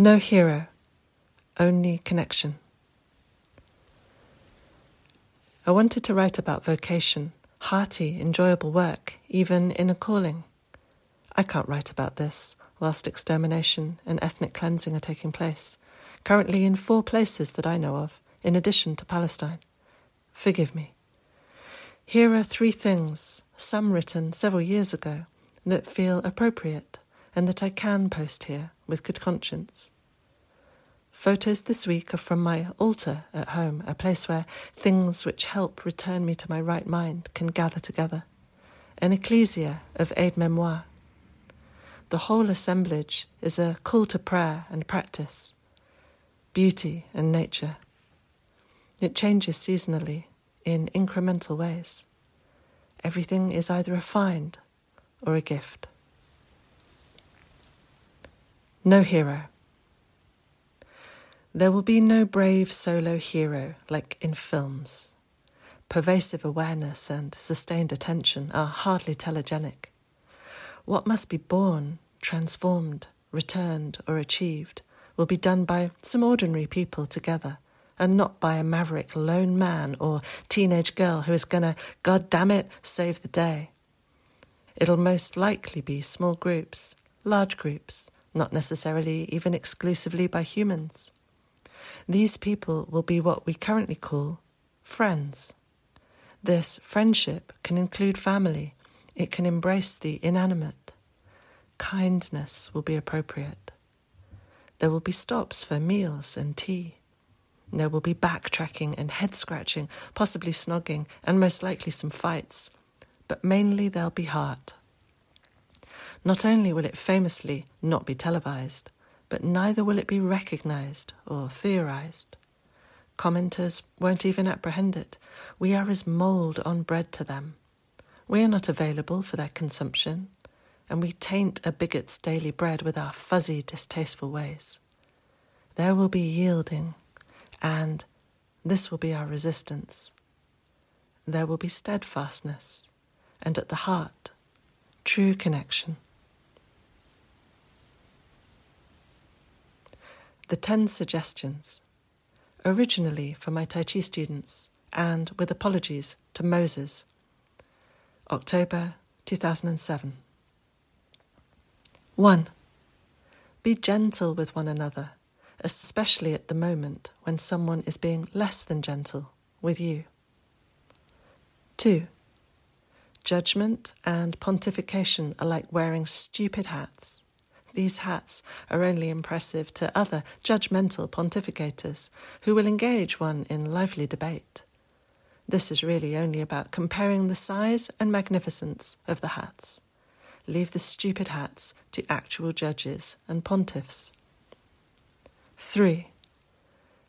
No hero, only connection. I wanted to write about vocation, hearty, enjoyable work, even in a calling. I can't write about this whilst extermination and ethnic cleansing are taking place, currently in four places that I know of, in addition to Palestine. Forgive me. Here are three things, some written several years ago, that feel appropriate and that I can post here with good conscience. Photos this week are from my altar at home, a place where things which help return me to my right mind can gather together. An ecclesia of aide memoire. The whole assemblage is a call to prayer and practice, beauty and nature. It changes seasonally in incremental ways. Everything is either a find or a gift. No hero. There will be no brave solo hero like in films. Pervasive awareness and sustained attention are hardly telegenic. What must be born, transformed, returned, or achieved will be done by some ordinary people together and not by a maverick lone man or teenage girl who is going to, God damn it, save the day. It'll most likely be small groups, large groups, not necessarily even exclusively by humans. These people will be what we currently call friends. This friendship can include family, it can embrace the inanimate. Kindness will be appropriate. There will be stops for meals and tea. There will be backtracking and head scratching, possibly snogging, and most likely some fights. But mainly there'll be heart. Not only will it famously not be televised, but neither will it be recognized or theorized. Commenters won't even apprehend it. We are as mould on bread to them. We are not available for their consumption, and we taint a bigot's daily bread with our fuzzy, distasteful ways. There will be yielding, and this will be our resistance. There will be steadfastness, and at the heart, true connection. The Ten Suggestions, originally for my Tai Chi students, and with apologies to Moses. October 2007. 1. Be gentle with one another especially at the moment when someone is being less than gentle with you. 2. Judgment and pontification are like wearing stupid hats. These hats are only impressive to other judgmental pontificators who will engage one in lively debate. This is really only about comparing the size and magnificence of the hats. Leave the stupid hats to actual judges and pontiffs. 3.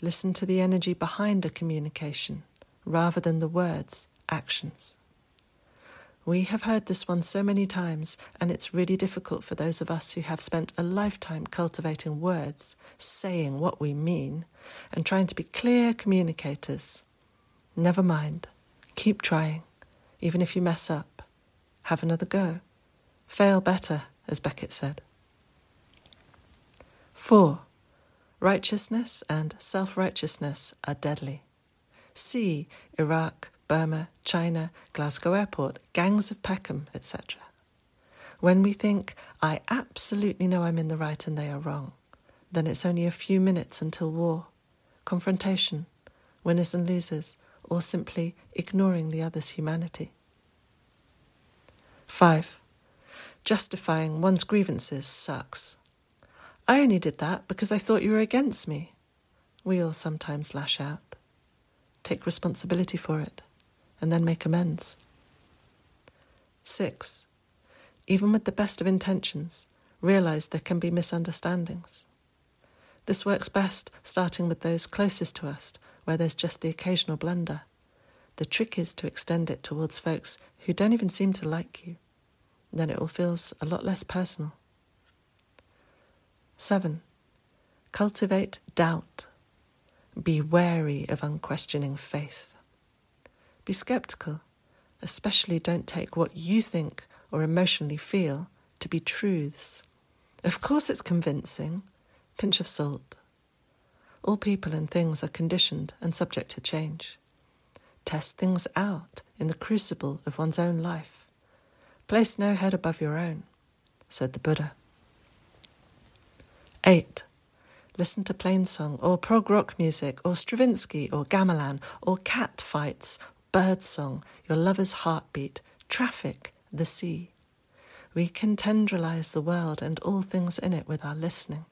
Listen to the energy behind a communication rather than the words, actions. We have heard this one so many times, and it's really difficult for those of us who have spent a lifetime cultivating words, saying what we mean, and trying to be clear communicators. Never mind. Keep trying. Even if you mess up, have another go. Fail better, as Beckett said. 4. Righteousness and self righteousness are deadly. See Iraq, Burma, China, Glasgow Airport, gangs of Peckham, etc. When we think, I absolutely know I'm in the right and they are wrong, then it's only a few minutes until war, confrontation, winners and losers, or simply ignoring the other's humanity. 5. Justifying one's grievances sucks. I only did that because I thought you were against me. We all sometimes lash out. Take responsibility for it, and then make amends. 6. Even with the best of intentions, realize there can be misunderstandings. This works best starting with those closest to us, where there's just the occasional blunder. The trick is to extend it towards folks who don't even seem to like you. Then it all feels a lot less personal. 7. Cultivate doubt. Be wary of unquestioning faith. Be skeptical, especially don't take what you think or emotionally feel to be truths. Of course, it's convincing. pinch of salt. All people and things are conditioned and subject to change. Test things out in the crucible of one's own life. Place no head above your own, said the Buddha. 8. Listen to plain song or prog rock music or Stravinsky or gamelan or cat fights, bird song, your lover's heartbeat, traffic, the sea. We can tendrilize the world and all things in it with our listening.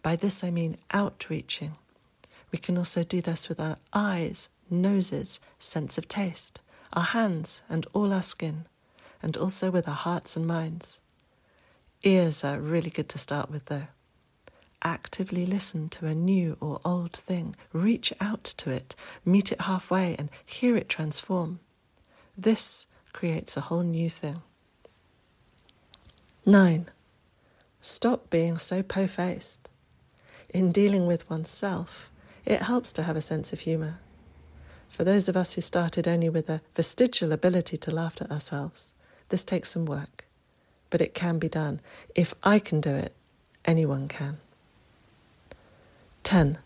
By this I mean outreaching. We can also do this with our eyes, noses, sense of taste, our hands, and all our skin, and also with our hearts and minds. Ears are really good to start with, though actively listen to a new or old thing, reach out to it, meet it halfway, and hear it transform. This creates a whole new thing. 9. Stop being so po faced. In dealing with oneself, it helps to have a sense of humour. For those of us who started only with a vestigial ability to laugh at ourselves, this takes some work. But it can be done. If I can do it, anyone can. 10.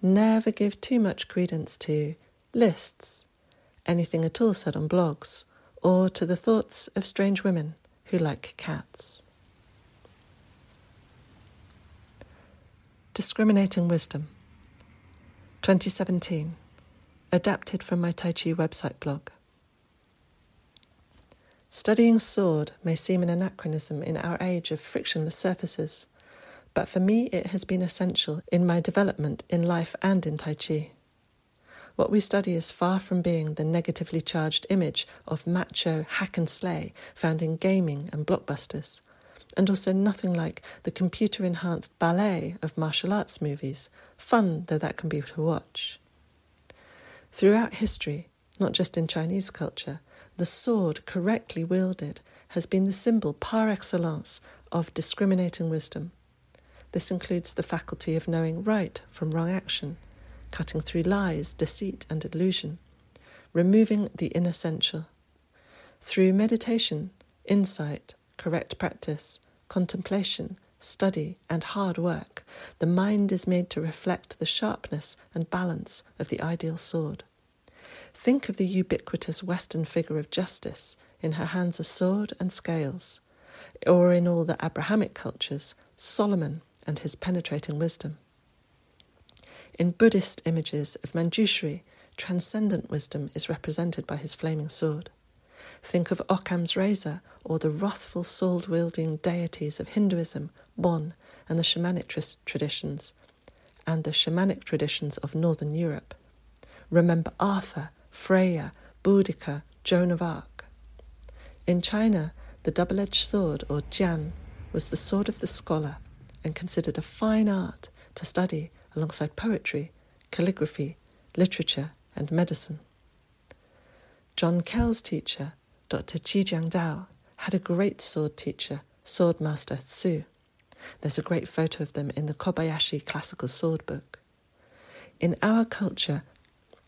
Never give too much credence to lists, anything at all said on blogs, or to the thoughts of strange women who like cats. Discriminating Wisdom 2017 Adapted from my Tai Chi website blog. Studying sword may seem an anachronism in our age of frictionless surfaces but for me it has been essential in my development in life and in Tai Chi. What we study is far from being the negatively charged image of macho hack and slay found in gaming and blockbusters, and also nothing like the computer enhanced ballet of martial arts movies, fun though that can be to watch. Throughout history, not just in Chinese culture, the sword correctly wielded has been the symbol par excellence of discriminating wisdom this includes the faculty of knowing right from wrong action, cutting through lies, deceit, and illusion, removing the inessential. Through meditation, insight, correct practice, contemplation, study, and hard work, the mind is made to reflect the sharpness and balance of the ideal sword. Think of the ubiquitous Western figure of justice in her hands a sword and scales, or in all the Abrahamic cultures, Solomon and his penetrating wisdom. In Buddhist images of Manjushri, transcendent wisdom is represented by his flaming sword. Think of Occam's razor or the wrathful sword wielding deities of Hinduism, Bon, and the shamanic tr- traditions, and the shamanic traditions of Northern Europe. Remember Arthur, Freya, Boudica, Joan of Arc. In China, the double edged sword, or jian, was the sword of the scholar and considered a fine art to study alongside poetry, calligraphy, literature, and medicine. John Kell's teacher, Dr. Jiang Dao, had a great sword teacher, swordmaster Tsu. There's a great photo of them in the Kobayashi Classical Sword Book. In our culture,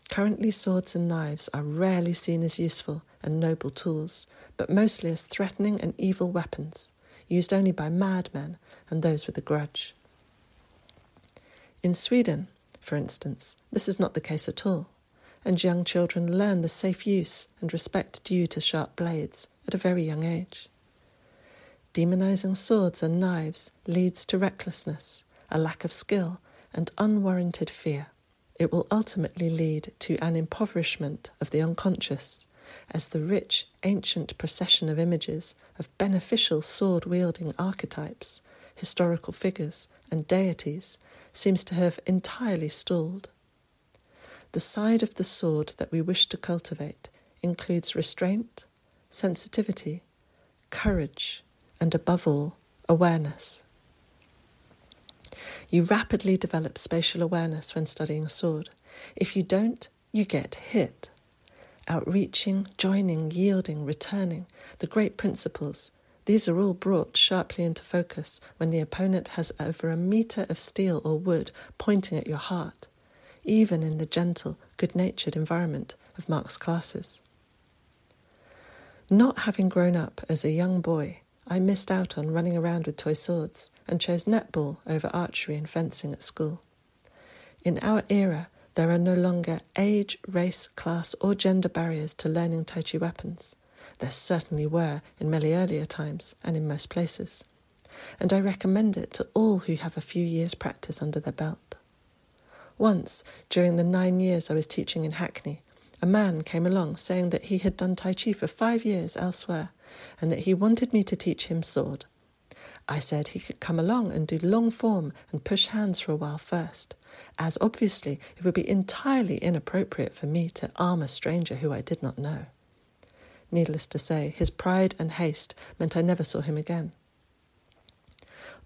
currently swords and knives are rarely seen as useful and noble tools, but mostly as threatening and evil weapons, used only by madmen and those with a grudge. In Sweden, for instance, this is not the case at all, and young children learn the safe use and respect due to sharp blades at a very young age. Demonizing swords and knives leads to recklessness, a lack of skill, and unwarranted fear. It will ultimately lead to an impoverishment of the unconscious, as the rich, ancient procession of images of beneficial sword wielding archetypes historical figures, and deities seems to have entirely stalled. The side of the sword that we wish to cultivate includes restraint, sensitivity, courage, and above all, awareness. You rapidly develop spatial awareness when studying a sword. If you don't, you get hit. Outreaching, joining, yielding, returning, the great principles these are all brought sharply into focus when the opponent has over a metre of steel or wood pointing at your heart, even in the gentle, good natured environment of Mark's classes. Not having grown up as a young boy I missed out on running around with toy swords and chose netball over archery and fencing at school. In our era, there are no longer age, race, class, or gender barriers to learning Tai Chi weapons. There certainly were in many earlier times and in most places. And I recommend it to all who have a few years' practice under their belt. Once, during the nine years I was teaching in Hackney, a man came along saying that he had done Tai Chi for five years elsewhere and that he wanted me to teach him sword. I said he could come along and do long form and push hands for a while first, as obviously it would be entirely inappropriate for me to arm a stranger who I did not know. Needless to say, his pride and haste meant I never saw him again.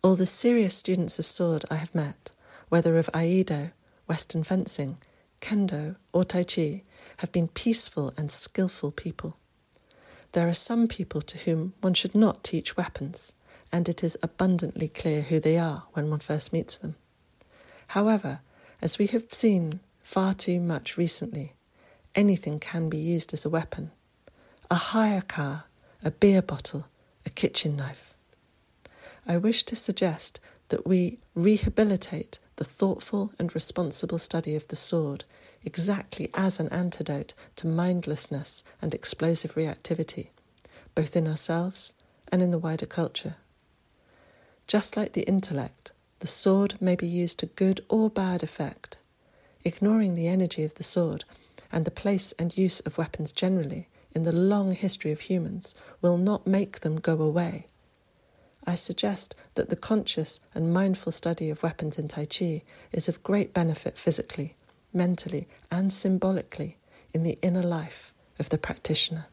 All the serious students of sword I have met, whether of Iaido, Western fencing, Kendo, or Tai Chi, have been peaceful and skilful people. There are some people to whom one should not teach weapons, and it is abundantly clear who they are when one first meets them. However, as we have seen far too much recently, anything can be used as a weapon a hire car, a beer bottle, a kitchen knife. I wish to suggest that we rehabilitate the thoughtful and responsible study of the sword exactly as an antidote to mindlessness and explosive reactivity, both in ourselves and in the wider culture. Just like the intellect, the sword may be used to good or bad effect. Ignoring the energy of the sword and the place and use of weapons generally in the long history of humans will not make them go away. I suggest that the conscious and mindful study of weapons in Tai Chi is of great benefit physically, mentally, and symbolically in the inner life of the practitioner.